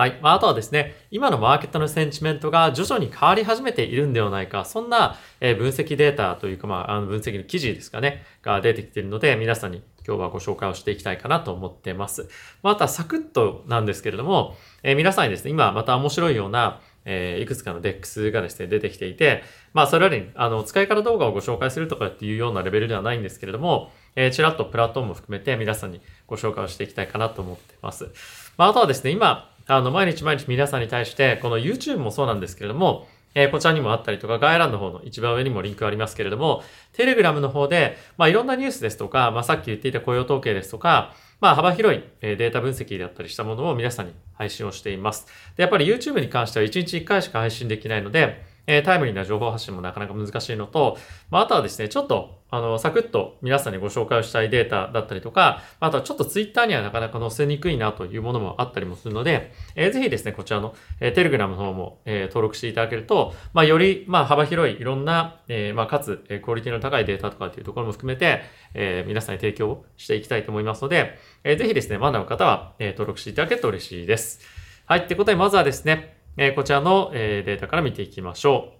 はい。まあ、あとはですね、今のマーケットのセンチメントが徐々に変わり始めているんではないか、そんな、え分析データというか、まあ、あの分析の記事ですかね、が出てきているので、皆さんに今日はご紹介をしていきたいかなと思っています。また、サクッとなんですけれども、え、皆さんにですね、今また面白いような、えー、いくつかの DEX がですね、出てきていて、まあ、それらに、あの、使い方動画をご紹介するとかっていうようなレベルではないんですけれども、えー、ちらっとプラットフォームも含めて皆さんにご紹介をしていきたいかなと思っています。まあ、あとはですね、今、あの、毎日毎日皆さんに対して、この YouTube もそうなんですけれども、えー、こちらにもあったりとか、概要欄の方の一番上にもリンクありますけれども、Telegram の方で、まあ、いろんなニュースですとか、まあ、さっき言っていた雇用統計ですとか、まあ、幅広いデータ分析だったりしたものを皆さんに配信をしています。で、やっぱり YouTube に関しては1日1回しか配信できないので、えタイムリーな情報発信もなかなか難しいのと、まあ、あとはですね、ちょっとあの、サクッと皆さんにご紹介をしたいデータだったりとか、あとはちょっとツイッターにはなかなか載せにくいなというものもあったりもするので、えー、ぜひですね、こちらの、えー、テレグラムの方も、えー、登録していただけると、まあ、より、まあ、幅広いいろんな、えー、まあ、かつ、え、クオリティの高いデータとかっていうところも含めて、え、皆さんに提供していきたいと思いますので、えー、ぜひですね、まだの方は、え、登録していただけると嬉しいです。はい、ってことで、まずはですね、え、こちらの、え、データから見ていきましょ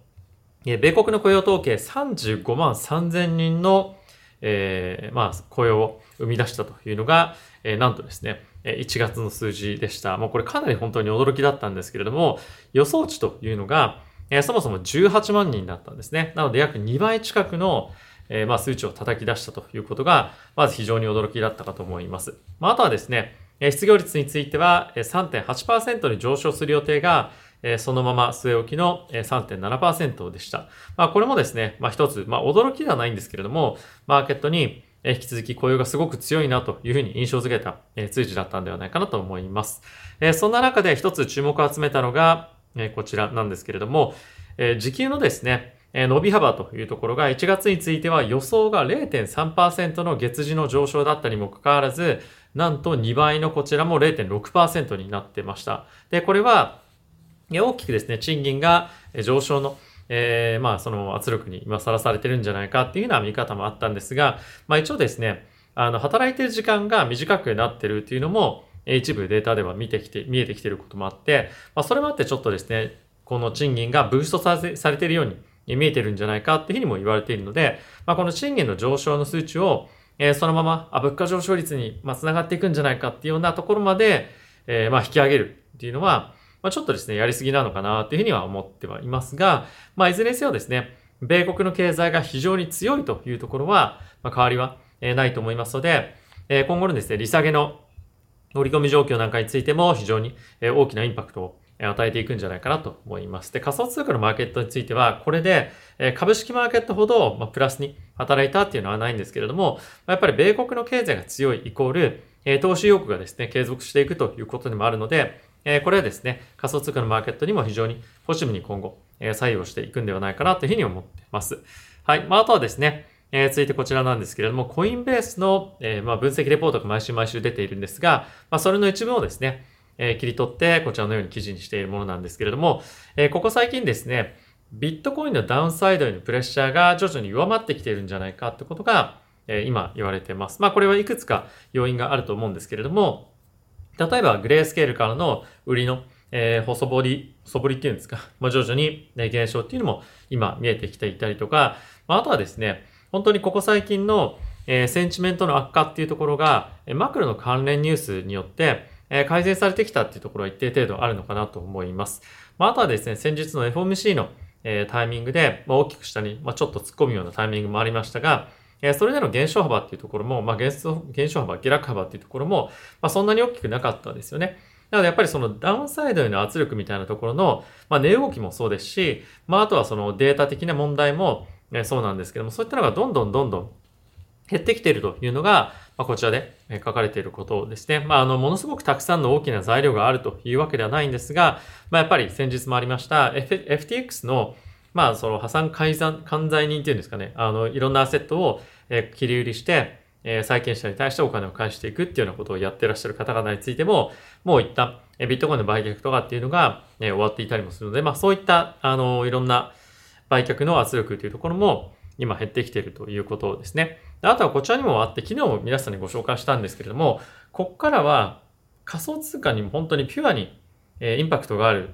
う。え、米国の雇用統計35万3000人のえー、まあ、雇用を生み出したというのが、え、なんとですね、1月の数字でした。もうこれかなり本当に驚きだったんですけれども、予想値というのが、え、そもそも18万人だったんですね。なので約2倍近くの、え、まあ、数値を叩き出したということが、まず非常に驚きだったかと思います。まあ、あとはですね、失業率については3.8%に上昇する予定が、そのまま据え置きの3.7%でした。まあ、これもですね、まあ、一つ、まあ、驚きではないんですけれども、マーケットに引き続き雇用がすごく強いなというふうに印象づけた数字だったんではないかなと思います。そんな中で一つ注目を集めたのが、こちらなんですけれども、時給のですね、伸び幅というところが1月については予想が0.3%の月次の上昇だったにもかかわらず、なんと2倍のこちらも0.6%になってました。で、これは大きくですね、賃金が上昇の、えー、まあ、その圧力に今さらされてるんじゃないかっていうような見方もあったんですが、まあ一応ですね、あの、働いてる時間が短くなってるっていうのも、一部データでは見てきて、見えてきてることもあって、まあそれもあってちょっとですね、この賃金がブーストされされているように見えてるんじゃないかっていうふうにも言われているので、まあこの賃金の上昇の数値を、えー、そのまま、あ、物価上昇率に、まあ、繋がっていくんじゃないかっていうようなところまで、えー、まあ引き上げるっていうのは、まあ、ちょっとですね、やりすぎなのかなっていうふうには思ってはいますが、まあ、いずれにせよですね、米国の経済が非常に強いというところは、まあ、変わりはないと思いますので、今後のですね、利下げの折り込み状況なんかについても非常に大きなインパクトを与えていくんじゃないかなと思います。で、仮想通貨のマーケットについては、これで株式マーケットほどまプラスに働いたっていうのはないんですけれども、やっぱり米国の経済が強いイコール、投資意欲がですね、継続していくということでもあるので、えこれはですね、仮想通貨のマーケットにも非常にポジティブに今後、え採用していくんではないかなというふうに思っています。はい。まあ、あとはですね、えー、続いてこちらなんですけれども、コインベースの、えー、まあ、分析レポートが毎週毎週出ているんですが、まあ、それの一部をですね、え、切り取ってこちらのように記事にしているものなんですけれども、え、ここ最近ですね、ビットコインのダウンサイドへのプレッシャーが徐々に弱まってきているんじゃないかってことが、え、今言われています。まあこれはいくつか要因があると思うんですけれども、例えばグレースケールからの売りのえー、細掘り、細掘りっていうんですか、まあ、徐々に、ね、減少っていうのも今見えてきていたりとか、まあ、あとはですね、本当にここ最近の、えー、センチメントの悪化っていうところが、マクロの関連ニュースによって、え、改善されてきたっていうところは一定程度あるのかなと思います。まあ、あとはですね、先日の FOMC の、え、タイミングで、ま、大きく下に、ま、ちょっと突っ込むようなタイミングもありましたが、えそれでの減少幅っていうところも、まあ減少、減少幅、下落幅っていうところも、まそんなに大きくなかったですよね。なのでやっぱりそのダウンサイドへの圧力みたいなところの、まあ、値動きもそうですし、まあ、あとはそのデータ的な問題も、ね、そうなんですけども、そういったのがどんどんどんどん減ってきているというのが、ま、こちらで書かれていることですね。まあ、あの、ものすごくたくさんの大きな材料があるというわけではないんですが、まあ、やっぱり先日もありました、FTX の、まあ、その破産改ざん、管財人っていうんですかね、あの、いろんなアセットを、え切り売りして、え債権者に対してお金を返していくっていうようなことをやってらっしゃる方々についても、もう一旦、えビットコインの売却とかっていうのが、え終わっていたりもするので、まあそういった、あの、いろんな売却の圧力というところも、今減ってきているということですね。あとはこちらにもあって、昨日も皆さんにご紹介したんですけれども、ここからは仮想通貨にも本当にピュアにえインパクトがある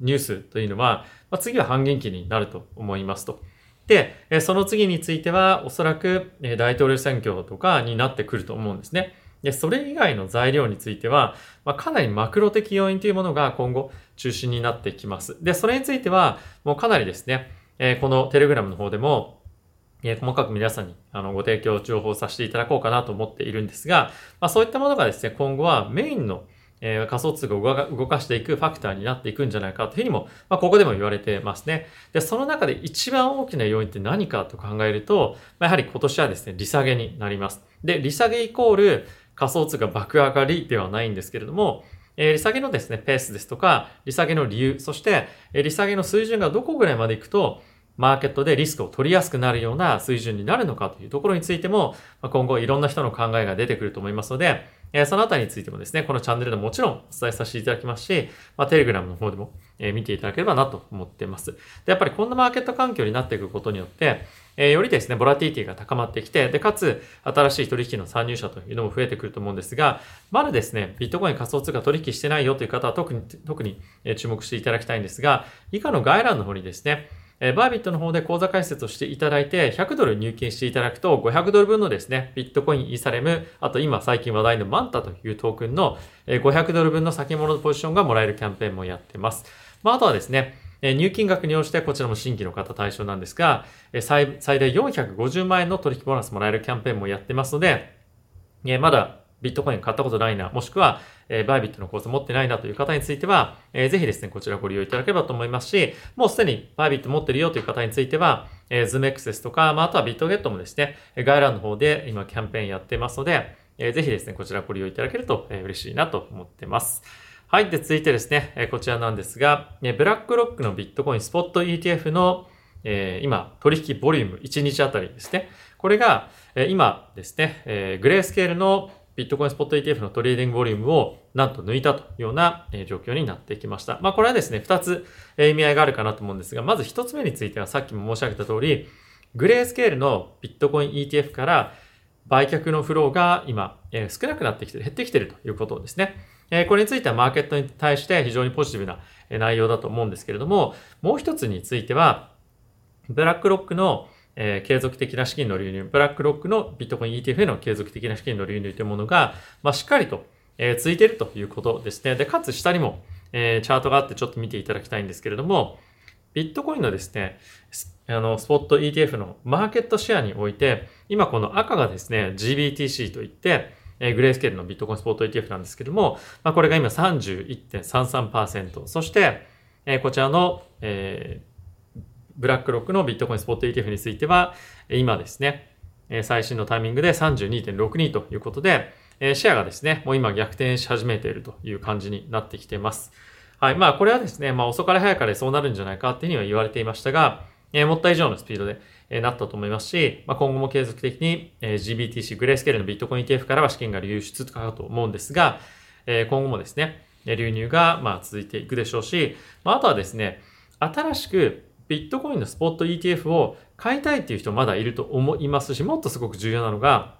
ニュースというのは、まあ、次は半減期になると思いますと。で、えその次については、おそらくえ大統領選挙とかになってくると思うんですね。で、それ以外の材料については、まあ、かなりマクロ的要因というものが今後中心になってきます。で、それについては、もうかなりですね、え、このテレグラムの方でも、え、細かく皆さんにあのご提供情報させていただこうかなと思っているんですが、まあ、そういったものがですね、今後はメインのえー、仮想通貨を動かしていくファクターになっていくんじゃないかというふうにも、まあ、ここでも言われてますね。で、その中で一番大きな要因って何かと考えると、まあ、やはり今年はですね、利下げになります。で、利下げイコール仮想通貨爆上がりではないんですけれども、えー、利下げのですね、ペースですとか、利下げの理由、そして、えー、利下げの水準がどこぐらいまでいくと、マーケットでリスクを取りやすくなるような水準になるのかというところについても、今後いろんな人の考えが出てくると思いますので、えそのあたりについてもですね、このチャンネルでもちろんお伝えさせていただきますし、まあ、テレグラムの方でも、え見ていただければなと思っています。で、やっぱりこんなマーケット環境になっていくことによって、えよりですね、ボラティティが高まってきて、で、かつ、新しい取引の参入者というのも増えてくると思うんですが、まだですね、ビットコイン仮想通貨取引してないよという方は特に、特に注目していただきたいんですが、以下の概覧の方にですね、えバービットの方で口座開設をしていただいて、100ドル入金していただくと、500ドル分のですね、ビットコイン、イーサレム、あと今最近話題のマンタというトークンの500ドル分の先物ポジションがもらえるキャンペーンもやってます。まあ、あとはですね、入金額に応じてこちらも新規の方対象なんですが、最大450万円の取引ボーナスもらえるキャンペーンもやってますので、まだビットコイン買ったことないな、もしくは、えー、バイビットの口座持ってないなという方については、えー、ぜひですね、こちらご利用いただければと思いますし、もうすでにバイビット持ってるよという方については、えー、ズーム X ですとか、まあ、あとはビットゲットもですね、概要欄の方で今キャンペーンやってますので、えー、ぜひですね、こちらご利用いただけると、えー、嬉しいなと思ってます。はい。で、続いてですね、えー、こちらなんですが、えー、ブラックロックのビットコインスポット ETF の、えー、今、取引ボリューム1日あたりですね。これが、えー、今ですね、えー、グレースケールのビットコインスポット ETF のトレーディングボリュームをなんと抜いたというような状況になってきました。まあこれはですね、二つ意味合いがあるかなと思うんですが、まず一つ目についてはさっきも申し上げた通り、グレースケールのビットコイン ETF から売却のフローが今、え少なくなってきて、減ってきてるということですね。えこれについてはマーケットに対して非常にポジティブな内容だと思うんですけれども、もう一つについては、ブラックロックのえー、継続的な資金の流入、ブラックロックのビットコイン ETF への継続的な資金の流入というものが、まあ、しっかりと、えー、ついているということですね。で、かつ下にも、えー、チャートがあってちょっと見ていただきたいんですけれども、ビットコインのですね、あの、スポット ETF のマーケットシェアにおいて、今この赤がですね、GBTC といって、えグレースケールのビットコインスポット ETF なんですけども、まあ、これが今31.33%。そして、えこちらの、えブラックロックのビットコインスポット ETF については、今ですね、最新のタイミングで32.62ということで、シェアがですね、もう今逆転し始めているという感じになってきています。はい。まあ、これはですね、まあ、遅かれ早かれそうなるんじゃないかっていうふうには言われていましたが、え思った以上のスピードで、えなったと思いますし、まあ、今後も継続的に、え GBTC、グレースケールのビットコイン ETF からは資金が流出とかと思うんですが、え今後もですね、流入が、まあ、続いていくでしょうし、まあ、あとはですね、新しくビットコインのスポット ETF を買いたいっていう人まだいると思いますし、もっとすごく重要なのが、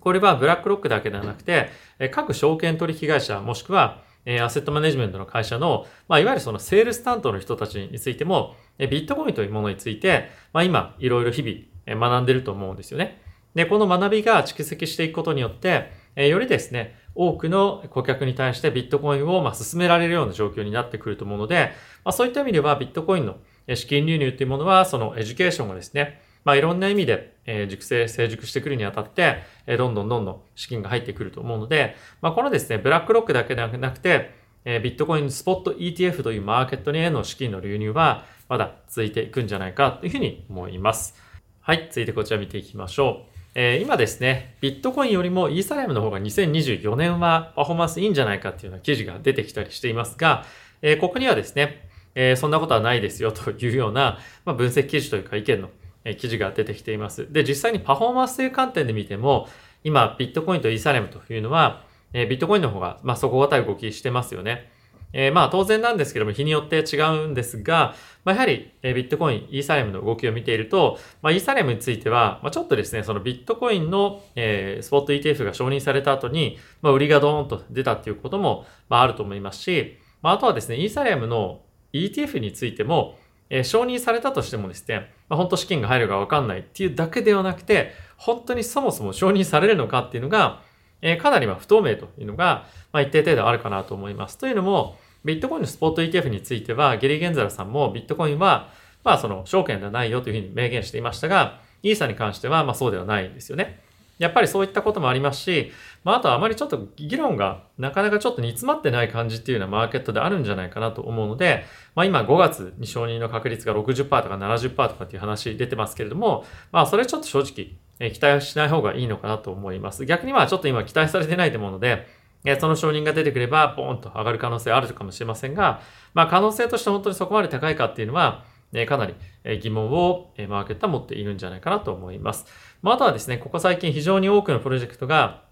これはブラックロックだけではなくて、各証券取引会社、もしくはえ、アセットマネジメントの会社の、まあ、いわゆるそのセールス担当の人たちについても、ビットコインというものについて、まあ、今、いろいろ日々学んでると思うんですよね。で、この学びが蓄積していくことによって、えよりですね、多くの顧客に対してビットコインをま勧められるような状況になってくると思うので、まあ、そういった意味ではビットコインの資金流入っていうものは、そのエデュケーションがですね、まあいろんな意味で、え熟成、成熟してくるにあたって、えどんどんどんどん資金が入ってくると思うので、まあこのですね、ブラックロックだけではなくて、えビットコインスポット ETF というマーケットにへの資金の流入は、まだ続いていくんじゃないかというふうに思います。はい、続いてこちら見ていきましょう。え、今ですね、ビットコインよりもイーサリアムの方が2024年はパフォーマンスいいんじゃないかっていうような記事が出てきたりしていますが、え、ここにはですね、えー、そんなことはないですよ というような、まあ、分析記事というか意見の記事が出てきています。で、実際にパフォーマンスという観点で見ても、今、ビットコインとイーサレムというのは、えー、ビットコインの方が、まあ、底堅い動きしてますよね。えー、まあ、当然なんですけども、日によって違うんですが、まあ、やはり、え、ビットコイン、イーサレムの動きを見ていると、まあ、イーサレムについては、まあ、ちょっとですね、そのビットコインの、え、スポット ETF が承認された後に、まあ、売りがドーンと出たっていうことも、まあ、あると思いますし、まあ、あとはですね、イーサリアムの ETF についても、えー、承認されたとしてもですね、まあ、本当資金が入るかわかんないっていうだけではなくて、本当にそもそも承認されるのかっていうのが、えー、かなりま不透明というのが、まあ、一定程度あるかなと思います。というのも、ビットコインのスポット ETF については、ゲリー・ゲンザラさんもビットコインは、まあその証券ではないよというふうに明言していましたが、イーサに関してはまあそうではないんですよね。やっぱりそういったこともありますし、まあ、あとあまりちょっと議論がなかなかちょっと煮詰まってない感じっていうのはマーケットであるんじゃないかなと思うので、まあ、今5月に承認の確率が60%とか70%とかっていう話出てますけれども、まあ、それちょっと正直、え期待しない方がいいのかなと思います。逆にまあちょっと今期待されてないと思うので、えその承認が出てくれば、ボーンと上がる可能性あるかもしれませんが、まあ可能性として本当にそこまで高いかっていうのは、かなり疑問をマーケットは持っているんじゃないかなと思います。まあ、あとはですね、ここ最近非常に多くのプロジェクトが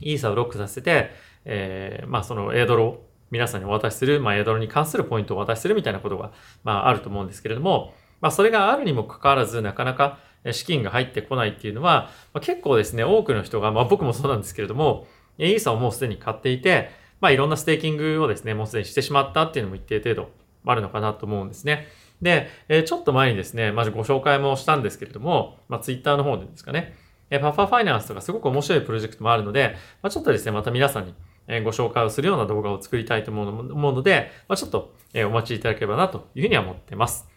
イーサをロックさせて、えー、まあそのエアドロ皆さんにお渡しする、まあエアドロに関するポイントをお渡しするみたいなことが、まああると思うんですけれども、まあそれがあるにもかかわらずなかなか資金が入ってこないっていうのは、まあ、結構ですね、多くの人が、まあ僕もそうなんですけれども、イーサをもうすでに買っていて、まあいろんなステーキングをですね、もうすでにしてしまったっていうのも一定程度あるのかなと思うんですね。で、えちょっと前にですね、まずご紹介もしたんですけれども、まあツイッターの方でですかね、えパファファイナンスとかすごく面白いプロジェクトもあるので、まあ、ちょっとですね、また皆さんにご紹介をするような動画を作りたいと思うので、まあ、ちょっとお待ちいただければなというふうには思ってます。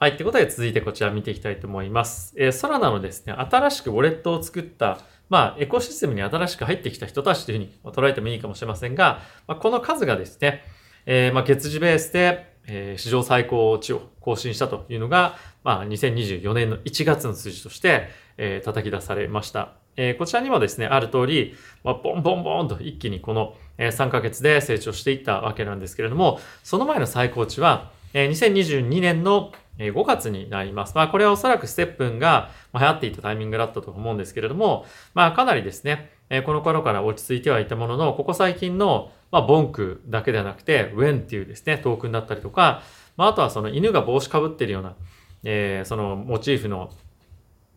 はい。ってことで続いてこちら見ていきたいと思います。えー、ソラナのですね、新しくウォレットを作った、まあ、エコシステムに新しく入ってきた人たちというふうに捉えてもいいかもしれませんが、まあ、この数がですね、えー、まあ、月次ベースで、えー、史上最高値を更新したというのが、まあ、2024年の1月の数字として、えー、叩き出されました。えー、こちらにもですね、ある通り、まあ、ボンボンボンと一気にこのえ3ヶ月で成長していったわけなんですけれども、その前の最高値はえ、2022年の5月になります。まあ、これはおそらくステップンが流行っていたタイミングだったと思うんですけれども、まあ、かなりですね、えこの頃から落ち着いてはいたものの、ここ最近の、まあ、ボンクだけではなくて、ウェンっていうですね、トークンだったりとか、まあ、あとはその犬が帽子かぶってるような、えー、そのモチーフの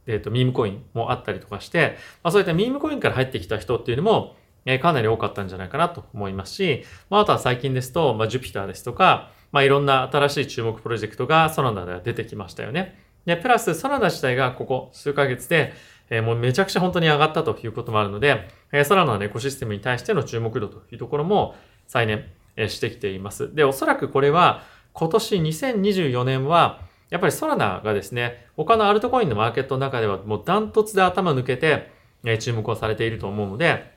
えっ、ー、と、ミームコインもあったりとかして、まあそういったミームコインから入ってきた人っていうのも、え、かなり多かったんじゃないかなと思いますし、まああとは最近ですと、まあ Jupyter ですとか、まあいろんな新しい注目プロジェクトがソナダでは出てきましたよね。で、プラスソナダ自体がここ数ヶ月で、え、もうめちゃくちゃ本当に上がったということもあるので、えー、ソナのエコシステムに対しての注目度というところも再燃、してきています。で、おそらくこれは今年2024年は、やっぱりソラナがですね、他のアルトコインのマーケットの中ではもうダントツで頭抜けて、え注目をされていると思うので、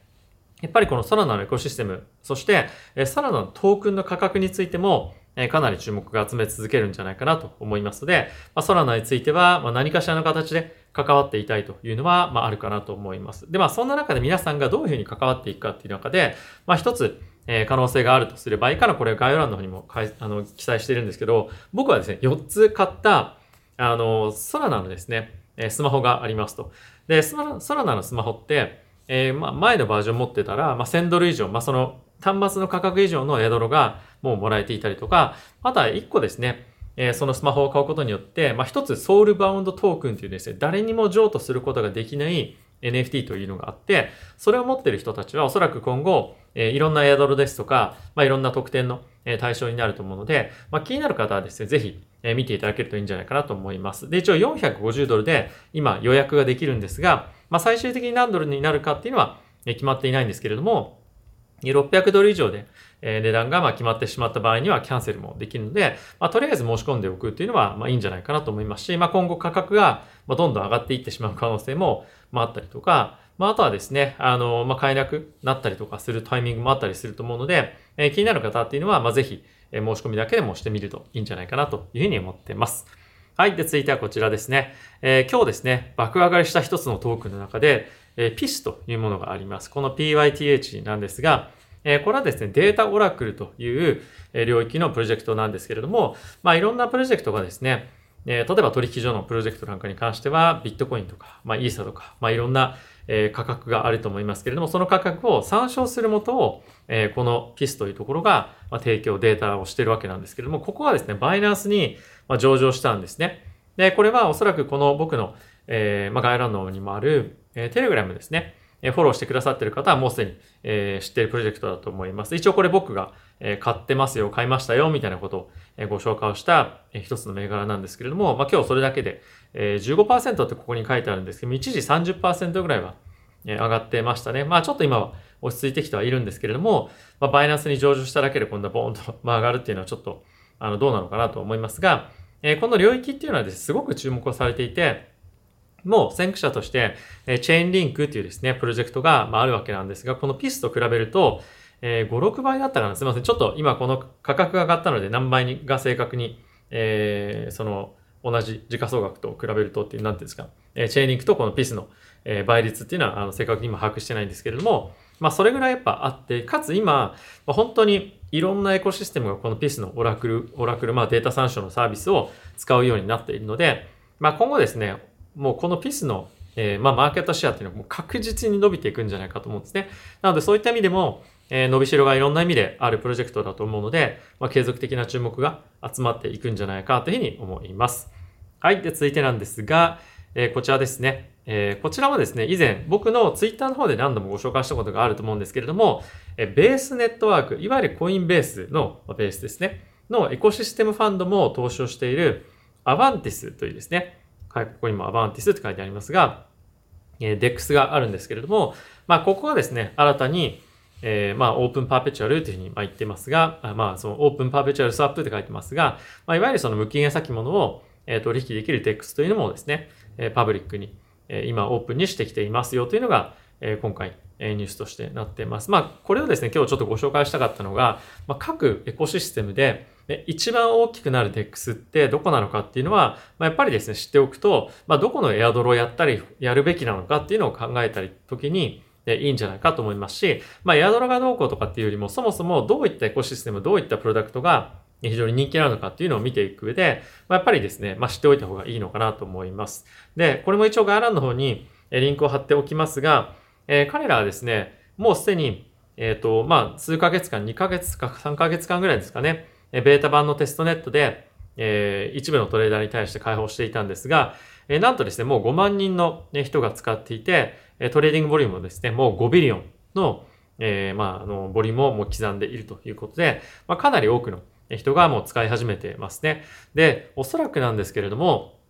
やっぱりこのソラナのエコシステム、そして、えソラナのトークンの価格についても、えかなり注目が集め続けるんじゃないかなと思いますので、まあ、ソラナについては、ま何かしらの形で関わっていたいというのは、まあ、あるかなと思います。で、まあ、そんな中で皆さんがどういうふうに関わっていくかっていう中で、まあ、一つ、えー、可能性があるとすれば、以下のこれ概要欄の方にもかいあの記載してるんですけど、僕はですね、4つ買った、あの、ソラナのですね、えスマホがありますと。で、ソラナのスマホって、えー、まあ、前のバージョン持ってたら、まあ、1000ドル以上、まあ、その端末の価格以上のエアドロがもうもらえていたりとか、あとは1個ですね、えー、そのスマホを買うことによって、まあ、一つソウルバウンドトークンというですね、誰にも譲渡することができない NFT というのがあって、それを持っている人たちはおそらく今後、えー、いろんなエアドルですとか、まあ、いろんな特典の対象になると思うので、まあ、気になる方はですね、ぜひえ見ていただけるといいんじゃないかなと思います。で、一応450ドルで今予約ができるんですが、まあ、最終的に何ドルになるかっていうのは決まっていないんですけれども、600ドル以上で値段がま決まってしまった場合にはキャンセルもできるので、まあ、とりあえず申し込んでおくっていうのはまいいんじゃないかなと思いますし、まあ、今後価格がどんどん上がっていってしまう可能性もあったりとか、まあ、あとはですね、あの、まあ、買えなくなったりとかするタイミングもあったりすると思うので、え、気になる方っていうのは、まあ、ぜひ、え、申し込みだけでもしてみるといいんじゃないかなというふうに思ってます。はい。で、続いてはこちらですね。えー、今日ですね、爆上がりした一つのトークンの中で、えー、PIS というものがあります。この PYTH なんですが、え、これはですね、データオラクルという領域のプロジェクトなんですけれども、まあ、いろんなプロジェクトがですね、え、例えば取引所のプロジェクトなんかに関しては、ビットコインとか、まあ、イーサとか、まあ、いろんな、え、価格があると思いますけれども、その価格を参照するもとを、え、この PIS というところが、まあ、提供データをしてるわけなんですけれども、ここはですね、バイナンスに、ま、上場したんですね。で、これはおそらくこの僕の、えー、まあ、概要欄のにもある、えー、テレグラムですね。えフォローしてくださってる方はもうすでに、えー、知っているプロジェクトだと思います。一応これ僕が、え買ってますよ、買いましたよ、みたいなことを、えご紹介をした、え一つの銘柄なんですけれども、まあ、今日それだけで、え15%ってここに書いてあるんですけど、一時30%ぐらいは、え上がってましたね。まあちょっと今は落ち着いてきてはいるんですけれども、まあ、バイナンスに上場しただけでこんなボーンと、ま、上がるっていうのはちょっと、あの、どうなのかなと思いますが、えこの領域っていうのはですね、すごく注目をされていて、もう先駆者として、えチェーンリンクっていうですね、プロジェクトが、まあ、あるわけなんですが、このピスと比べると、えー、5、6倍だったかなすみません。ちょっと今この価格が上がったので何倍が正確に、えー、その同じ時価総額と比べるとっていう、なんていうんですか、えー、チェーンリンクとこのピスの、え、倍率っていうのはあの正確に今把握してないんですけれども、まあそれぐらいやっぱあって、かつ今、まあ、本当にいろんなエコシステムがこのピスのオラクル、オラクル、まあデータ参照のサービスを使うようになっているので、まあ今後ですね、もうこのピスのえー、まあ、マーケットシェアっていうのはもう確実に伸びていくんじゃないかと思うんですね。なので、そういった意味でも、えー、伸びしろがいろんな意味であるプロジェクトだと思うので、まあ、継続的な注目が集まっていくんじゃないかというふうに思います。はい。で、続いてなんですが、えー、こちらですね。えー、こちらもですね、以前僕のツイッターの方で何度もご紹介したことがあると思うんですけれども、えー、ベースネットワーク、いわゆるコインベースのベースですね、のエコシステムファンドも投資をしているアバンティスというですね、はい、ここにもアバンティスって書いてありますが、えー、DEX があるんですけれども、まあ、ここはですね、新たに、えー、まあ、オープンパーペチュアルというふうに言ってますが、まあ、そのオープンパーペチュアルスワップって書いてますが、まあ、いわゆるその無期限先物を、え、取引できる DEX というのもですね、え、パブリックに、え、今オープンにしてきていますよというのが、え、今回、え、ニュースとしてなっています。まあ、これをですね、今日ちょっとご紹介したかったのが、まあ、各エコシステムで、で一番大きくなる DEX ってどこなのかっていうのは、まあ、やっぱりですね、知っておくと、まあ、どこのエアドロをやったり、やるべきなのかっていうのを考えたり、時に、いいんじゃないかと思いますし、まあ、エアドロがどうこうとかっていうよりも、そもそもどういったエコシステム、どういったプロダクトが非常に人気なのかっていうのを見ていく上で、まあ、やっぱりですね、まあ、知っておいた方がいいのかなと思います。で、これも一応概要欄の方にリンクを貼っておきますが、えー、彼らはですね、もうすでに、えっ、ー、と、まあ、数ヶ月間、2ヶ月か3ヶ月間ぐらいですかね、えベータ版のテストネットで、えー、一部のトレーダーに対して開放していたんですが、えー、なんとですね、もう5万人のね人が使っていて、トレーディングボリュームもですね、もう5ビリオンの、えー、まあ、あの、ボリュームをもう刻んでいるということで、まあ、かなり多くの人がもう使い始めてますね。で、おそらくなんですけれども、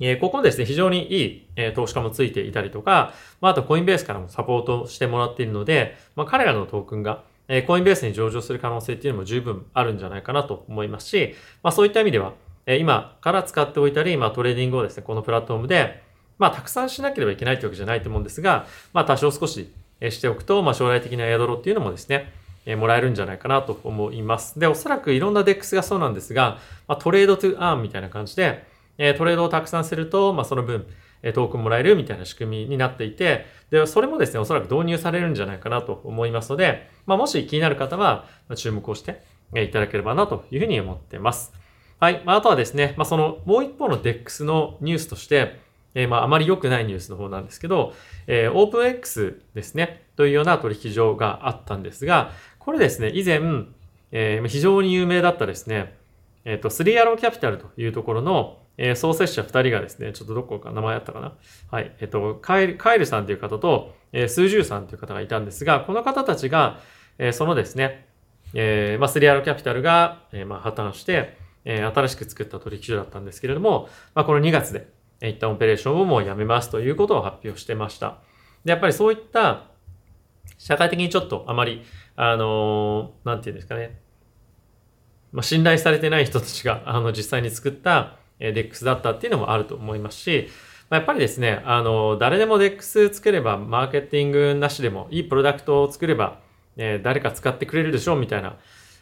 えー、ここですね、非常にいい、え、投資家もついていたりとか、まあ、あとコインベースからもサポートしてもらっているので、まあ、彼らのトークンが、え、コインベースに上場する可能性っていうのも十分あるんじゃないかなと思いますし、まあ、そういった意味では、え、今から使っておいたり、まあ、トレーディングをですね、このプラットフォームで、まあ、たくさんしなければいけないというわけじゃないと思うんですが、まあ、多少少ししておくと、まあ、将来的なエアドロっていうのもですね、えもらえるんじゃないかなと思います。で、おそらくいろんな DEX がそうなんですが、まあ、トレードトゥアーンみたいな感じで、えトレードをたくさんすると、まあ、その分、トークンもらえるみたいな仕組みになっていて、で、それもですね、おそらく導入されるんじゃないかなと思いますので、まあ、もし気になる方は、注目をしていただければなというふうに思ってます。はい。まあ、あとはですね、まあ、その、もう一方の DEX のニュースとして、えー、まあ、あまり良くないニュースの方なんですけど、えー、OpenX ですね、というような取引所があったんですが、これですね、以前、えー、非常に有名だったですね、えっ、ー、と、スリーアローキャピタルというところの、えー、創設者二人がですね、ちょっとどこか名前あったかなはい。えっ、と、カイル、カイルさんという方と、えー、スージューさんという方がいたんですが、この方たちが、えー、そのですね、えー、まあ、スリアロキャピタルが、えー、まあ、破綻して、えー、新しく作った取引所だったんですけれども、まあ、この2月で、えー、一旦オペレーションをもうやめますということを発表してました。で、やっぱりそういった、社会的にちょっとあまり、あのー、なんていうんですかね、まあ、信頼されてない人たちが、あの、実際に作った、DEX だったっていうのもあると思いますし、やっぱりですね、あの、誰でも DEX 作れば、マーケティングなしでも、いいプロダクトを作れば、え、誰か使ってくれるでしょうみたいな、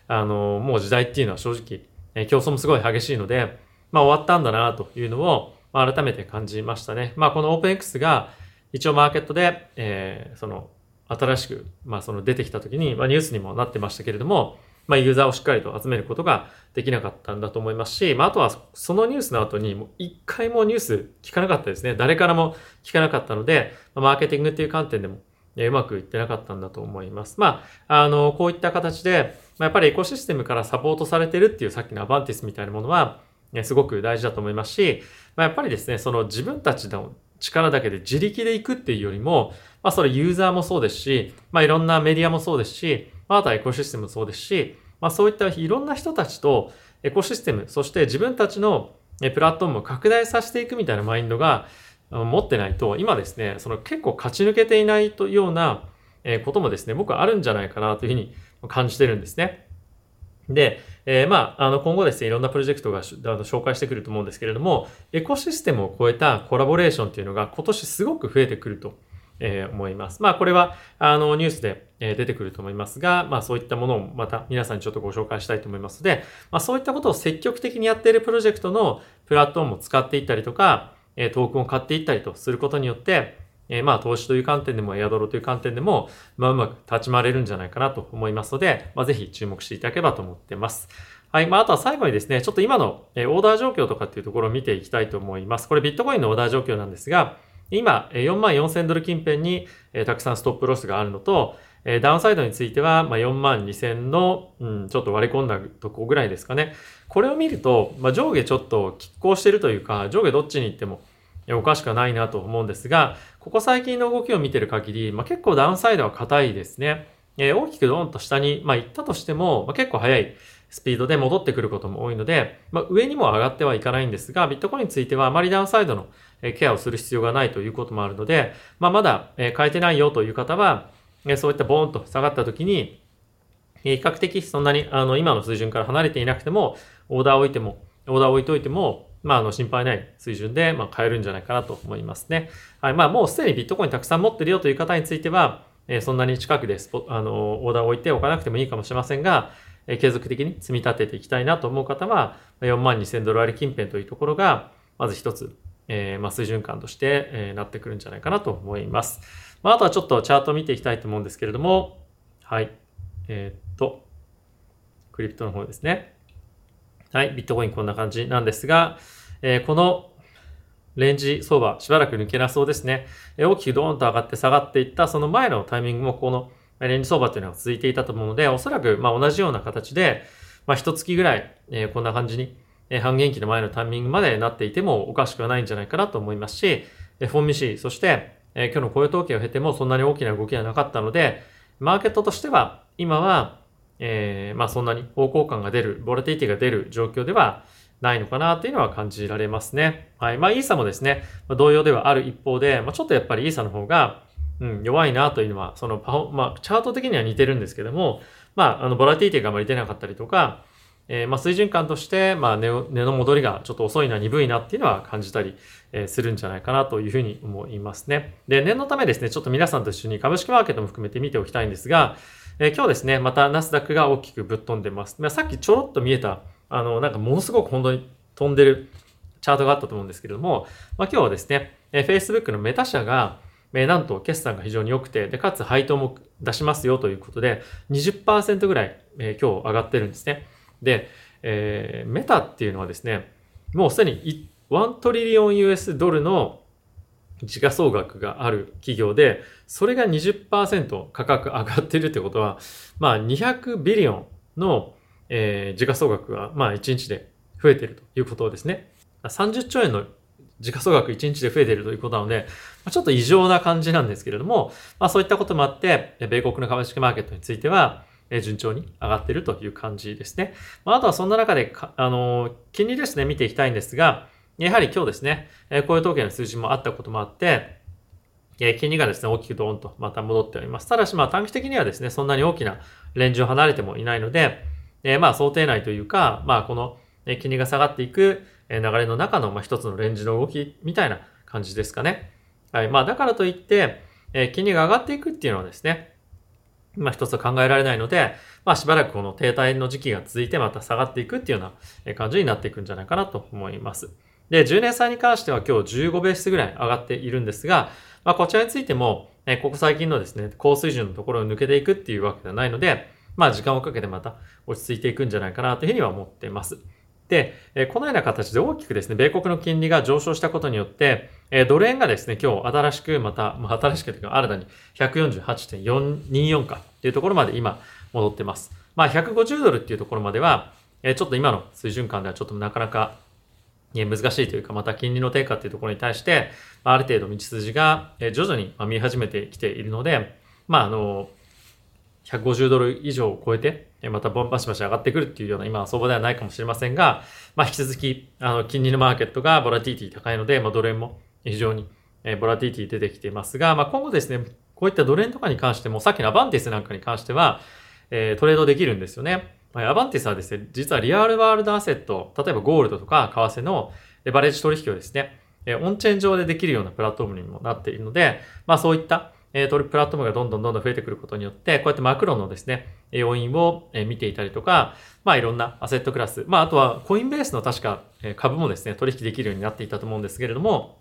あの、もう時代っていうのは正直、え、競争もすごい激しいので、まあ終わったんだなというのを、ま、改めて感じましたね。まあこの OpenX が一応マーケットで、えー、その新しく、まあその出てきた時に、まあニュースにもなってましたけれども、まあユーザーをしっかりと集めることができなかったんだと思いますし、まああとはそのニュースの後にもう一回もニュース聞かなかったですね。誰からも聞かなかったので、マーケティングっていう観点でもうまくいってなかったんだと思います。まあ、あの、こういった形で、やっぱりエコシステムからサポートされてるっていうさっきのアバンティスみたいなものは、すごく大事だと思いますし、まあ、やっぱりですね、その自分たちの力だけで自力で行くっていうよりも、まあそれユーザーもそうですし、まあいろんなメディアもそうですし、まああとはエコシステムもそうですし、まあ、そういったいろんな人たちとエコシステム、そして自分たちのプラットフォームを拡大させていくみたいなマインドが持ってないと、今ですね、その結構勝ち抜けていないというようなこともですね、僕はあるんじゃないかなというふうに感じてるんですね。で、えー、まあ、あの、今後ですね、いろんなプロジェクトがあの紹介してくると思うんですけれども、エコシステムを超えたコラボレーションっていうのが今年すごく増えてくると。えー、思います。まあこれはあのニュースで、えー、出てくると思いますが、まあそういったものをまた皆さんにちょっとご紹介したいと思いますので、まあそういったことを積極的にやっているプロジェクトのプラットフォームを使っていったりとか、えー、トークンを買っていったりとすることによって、えー、まあ投資という観点でもエアドロという観点でも、まあうまく立ち回れるんじゃないかなと思いますので、まあぜひ注目していただければと思ってます。はい。まあ、あとは最後にですね、ちょっと今のえオーダー状況とかっていうところを見ていきたいと思います。これビットコインのオーダー状況なんですが、今、4万4000ドル近辺にたくさんストップロスがあるのと、ダウンサイドについては、4万2000の、うん、ちょっと割り込んだとこぐらいですかね。これを見ると、ま、上下ちょっと拮抗してるというか、上下どっちに行ってもおかしくはないなと思うんですが、ここ最近の動きを見てる限り、ま、結構ダウンサイドは硬いですね。え、大きくドーンと下に、まあ、行ったとしても、ま、結構速いスピードで戻ってくることも多いので、ま、上にも上がってはいかないんですが、ビットコインについてはあまりダウンサイドのケアをする必要がないということもあるので、まあ、まだ変えてないよという方は、そういったボーンと下がった時に、比較的そんなにあの今の水準から離れていなくても、オーダーを置いても、オーダーを置いといても、まあ、あの心配ない水準で、ま、買えるんじゃないかなと思いますね。はい。まあ、もうすでにビットコインたくさん持ってるよという方については、えそんなに近くでスポあのオーダーを置いておかなくてもいいかもしれませんが、え継続的に積み立てていきたいなと思う方は、4万2000ドル割近辺というところが、まず一つえー、まあ、水準感として、え、なってくるんじゃないかなと思います。まあ、あとはちょっとチャートを見ていきたいと思うんですけれども、はい。えー、っと、クリプトの方ですね。はい。ビットコインこんな感じなんですが、えー、このレンジ相場、しばらく抜けなそうですね。え、大きくドーンと上がって下がっていった、その前のタイミングもこのレンジ相場っていうのが続いていたと思うので、おそらくま同じような形で、まあ一月ぐらい、え、こんな感じに半減期の前のタイミングまでなっていてもおかしくはないんじゃないかなと思いますし、FOMC、そして、え今日の雇用統計を経てもそんなに大きな動きはなかったので、マーケットとしては今は、えー、まあそんなに方向感が出る、ボラティティが出る状況ではないのかなというのは感じられますね。はい。まあイーサもですね、同様ではある一方で、まあちょっとやっぱりイーサの方が、うん、弱いなというのは、そのパフォ、まあチャート的には似てるんですけども、まああのボラティティがあまり出なかったりとか、えー、まあ水準感として、まあ値の戻りがちょっと遅いな、鈍いなっていうのは感じたり、えー、するんじゃないかなというふうに思いますね。で、念のためですね、ちょっと皆さんと一緒に株式マーケットも含めて見ておきたいんですが、えー、今日ですね、またナスダックが大きくぶっ飛んでます。まあ、さっきちょろっと見えた、あの、なんかものすごく本当に飛んでるチャートがあったと思うんですけれども、まあ、今日はですね、えー、Facebook のメタ社が、えー、なんと決算が非常に良くて、で、かつ配当も出しますよということで、20%ぐらい、えー、今日上がってるんですね。で、えー、メタっていうのはですね、もうすでに1トリリオン US ドルの時価総額がある企業で、それが20%価格上がってるってことは、まあ200ビリオンの、えー、時価総額が、まあ1日で増えてるということですね。30兆円の時価総額1日で増えているということなので、ちょっと異常な感じなんですけれども、まあそういったこともあって、米国の株式マーケットについては、順調に上がっているという感じですね。まあ、とはそんな中で、あの、金利ですね、見ていきたいんですが、やはり今日ですね、えこういう統計の数字もあったこともあって、金利がですね、大きくドーンとまた戻っております。ただし、まあ短期的にはですね、そんなに大きなレンジを離れてもいないので、えまあ想定内というか、まあこの金利が下がっていく流れの中のまあ一つのレンジの動きみたいな感じですかね。はい。まあだからといって、え金利が上がっていくっていうのはですね、まあ一つ考えられないので、まあしばらくこの停滞の時期が続いてまた下がっていくっていうような感じになっていくんじゃないかなと思います。で、10年債に関しては今日15ベースぐらい上がっているんですが、まあこちらについても、ここ最近のですね、高水準のところを抜けていくっていうわけではないので、まあ時間をかけてまた落ち着いていくんじゃないかなというふうには思っています。で、このような形で大きくですね、米国の金利が上昇したことによって、ドル円がですね、今日新しくまた、まあ、新しくというか新たに148.424かっていうところまで今戻ってます。まあ150ドルっていうところまでは、ちょっと今の水準感ではちょっとなかなか難しいというか、また金利の低下っていうところに対して、ある程度道筋が徐々に見え始めてきているので、まああの、150ドル以上を超えて、またバシバシ上がってくるっていうような今相場ではないかもしれませんが、まあ、引き続き、あの、金利のマーケットがボラティティ高いので、まあ、ドル円も非常に、ボラティティ出てきていますが、まあ、今後ですね、こういったドル円とかに関しても、さっきのアバンティスなんかに関しては、えー、トレードできるんですよね。まあ、アバンティスはですね、実はリアルワールドアセット、例えばゴールドとか為替のレバレッジ取引をですね、えオンチェーン上でできるようなプラットフォームにもなっているので、まあそういった、えトリプラットフォームがどんどんどんどん増えてくることによって、こうやってマクロのですね、要因を見ていたりとか、まあいろんなアセットクラス、まああとはコインベースの確か株もですね、取引できるようになっていたと思うんですけれども、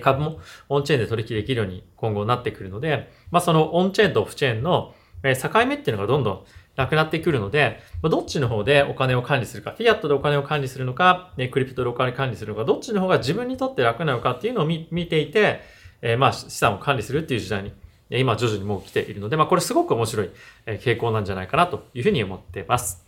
株もオンチェーンで取引できるように今後なってくるので、まあそのオンチェーンとオフチェーンの境目っていうのがどんどんなくなってくるので、どっちの方でお金を管理するか、フィアットでお金を管理するのか、クリプトでお金管理するのか、どっちの方が自分にとって楽なのかっていうのを見ていて、えまあ資産を管理するっていう時代に今徐々にもう来ているので、まあこれすごく面白い傾向なんじゃないかなというふうに思っています。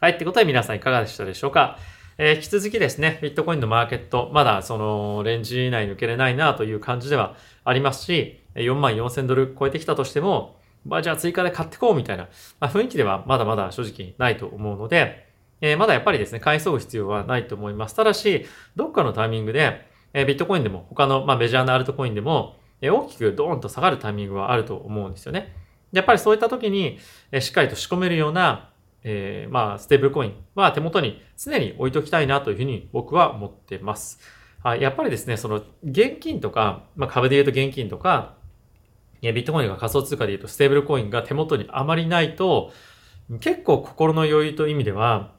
はい、ってことで皆さんいかがでしたでしょうか？えー、引き続きですね、ビットコインのマーケット、まだそのレンジ内抜けれないなという感じではありますし、4万4000ドル超えてきたとしても、まあじゃあ追加で買ってこうみたいな、まあ、雰囲気ではまだまだ正直ないと思うので、えー、まだやっぱりですね、買いそう必要はないと思います。ただし、どっかのタイミングで、え、ビットコインでも他の、まあ、メジャーなアルトコインでも、え大きくドーンと下がるタイミングはあると思うんですよね。やっぱりそういった時に、えしっかりと仕込めるような、えー、まあ、ステーブルコインは手元に常に置いときたいなというふうに僕は思ってます。はい、やっぱりですね、その現金とか、まあ、株で言うと現金とか、ビットコインが仮想通貨で言うとステーブルコインが手元にあまりないと、結構心の余裕という意味では、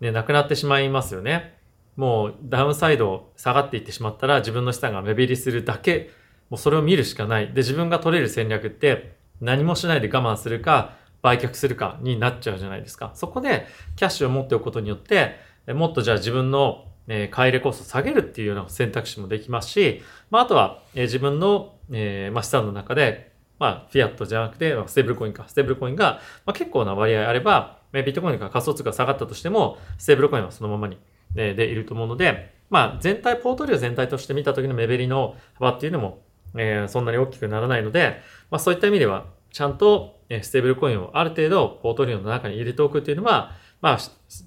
ね、なくなってしまいますよね。もうダウンサイド下がっていってしまったら自分の資産が目減りするだけもうそれを見るしかない。で、自分が取れる戦略って何もしないで我慢するか、売却するかになっちゃうじゃないですか。そこでキャッシュを持っておくことによって、もっとじゃあ自分の買い入れコスト下げるっていうような選択肢もできますし、まあ、あとは自分の、資産の中で、まあ、フィアットじゃなくて、ステーブルコインか、ステーブルコインが、まあ、結構な割合あれば、ビットコインが仮想通貨下がったとしても、ステーブルコインはそのままに、でいると思うので、まあ、全体、ポートリオ全体として見た時の目減りの幅っていうのも、えー、そんなに大きくならないので、まあそういった意味では、ちゃんとステーブルコインをある程度ポートリオの中に入れておくっていうのは、まあ、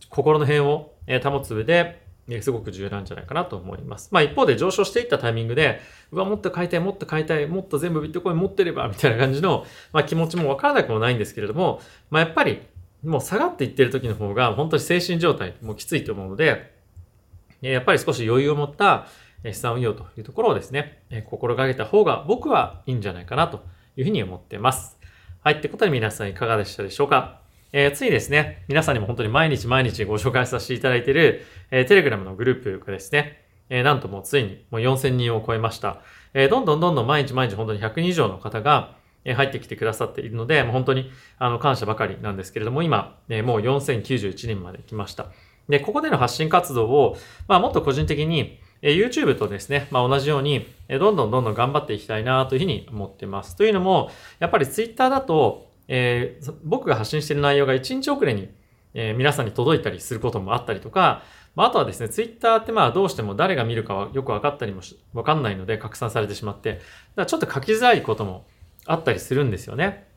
心の辺を保つ上で、すごく重要なんじゃないかなと思います。まあ一方で上昇していったタイミングで、うわ、もっと買いたい、もっと買いたい、もっと全部ビットコイン持ってれば、みたいな感じの、まあ気持ちもわからなくもないんですけれども、まあやっぱり、もう下がっていってる時の方が、本当に精神状態もきついと思うので、やっぱり少し余裕を持った、資産運用というところをですね、心がけた方が僕はいいんじゃないかなというふうに思っています。はい。ってことで皆さんいかがでしたでしょうか？えー、ついですね、皆さんにも本当に毎日毎日ご紹介させていただいている、えー、テレグラムのグループがですね、えー、なんともうついにもう4000人を超えました。えー、どんどんどんどん毎日毎日本当に100人以上の方が、え入ってきてくださっているので、もう本当にあの感謝ばかりなんですけれども、今、えもう4091人まで来ました。で、ここでの発信活動を、まあもっと個人的に、え YouTube とですね、まあ同じように、えどんどんどんどん頑張っていきたいなというふうに思ってます。というのも、やっぱり Twitter だと、えー、僕が発信している内容が1日遅れに、えー、皆さんに届いたりすることもあったりとか、まあ、あとはですね、Twitter ってまあどうしても誰が見るかはよくわかったりもわかんないので拡散されてしまって、だからちょっと書きづらいこともあったりするんですよね。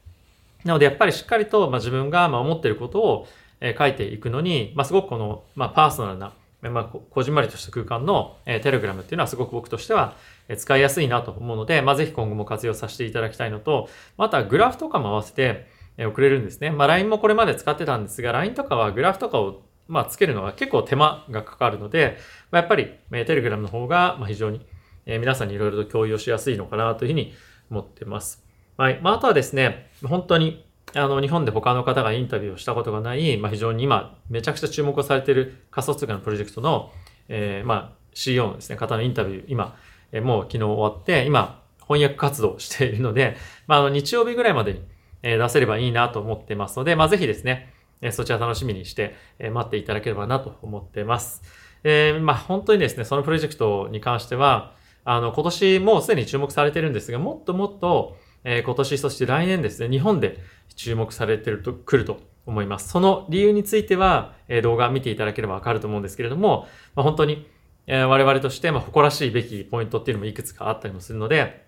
なのでやっぱりしっかりと、まあ、自分がまあ思っていることを、えー、書いていくのに、まあ、すごくこの、まあ、パーソナルなまあ、こじんまりとした空間の、えー、テレグラムっていうのはすごく僕としては、えー、使いやすいなと思うので、まあ、ぜひ今後も活用させていただきたいのと、またグラフとかも合わせて、えー、送れるんですね。まあ、LINE もこれまで使ってたんですが、LINE とかはグラフとかを、まあ、つけるのが結構手間がかかるので、まあ、やっぱり、えー、テレグラムの方が、まあ、非常に、えー、皆さんにいろいろと共有しやすいのかなというふうに思ってます。はい。まあ、あとはですね、本当に、あの、日本で他の方がインタビューをしたことがない、まあ、非常に今、めちゃくちゃ注目をされている仮想通貨のプロジェクトの、えー、まあ、CEO のですね、方のインタビュー、今、えー、もう昨日終わって、今、翻訳活動をしているので、まあ、あの、日曜日ぐらいまでに、えー、出せればいいなと思ってますので、まあ、ぜひですね、えー、そちら楽しみにして、えー、待っていただければなと思ってます。えー、まあ、本当にですね、そのプロジェクトに関しては、あの、今年もうすでに注目されてるんですが、もっともっと、えー、今年、そして来年ですね、日本で注目されてると、くると思います。その理由については、え動画見ていただければわかると思うんですけれども、まあ、本当に、え我々として、ま誇らしいべきポイントっていうのもいくつかあったりもするので、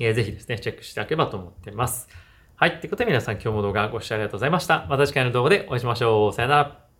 えー、ぜひですね、チェックしていただければと思っています。はい。ってことで皆さん今日も動画ご視聴ありがとうございました。また次回の動画でお会いしましょう。さよなら。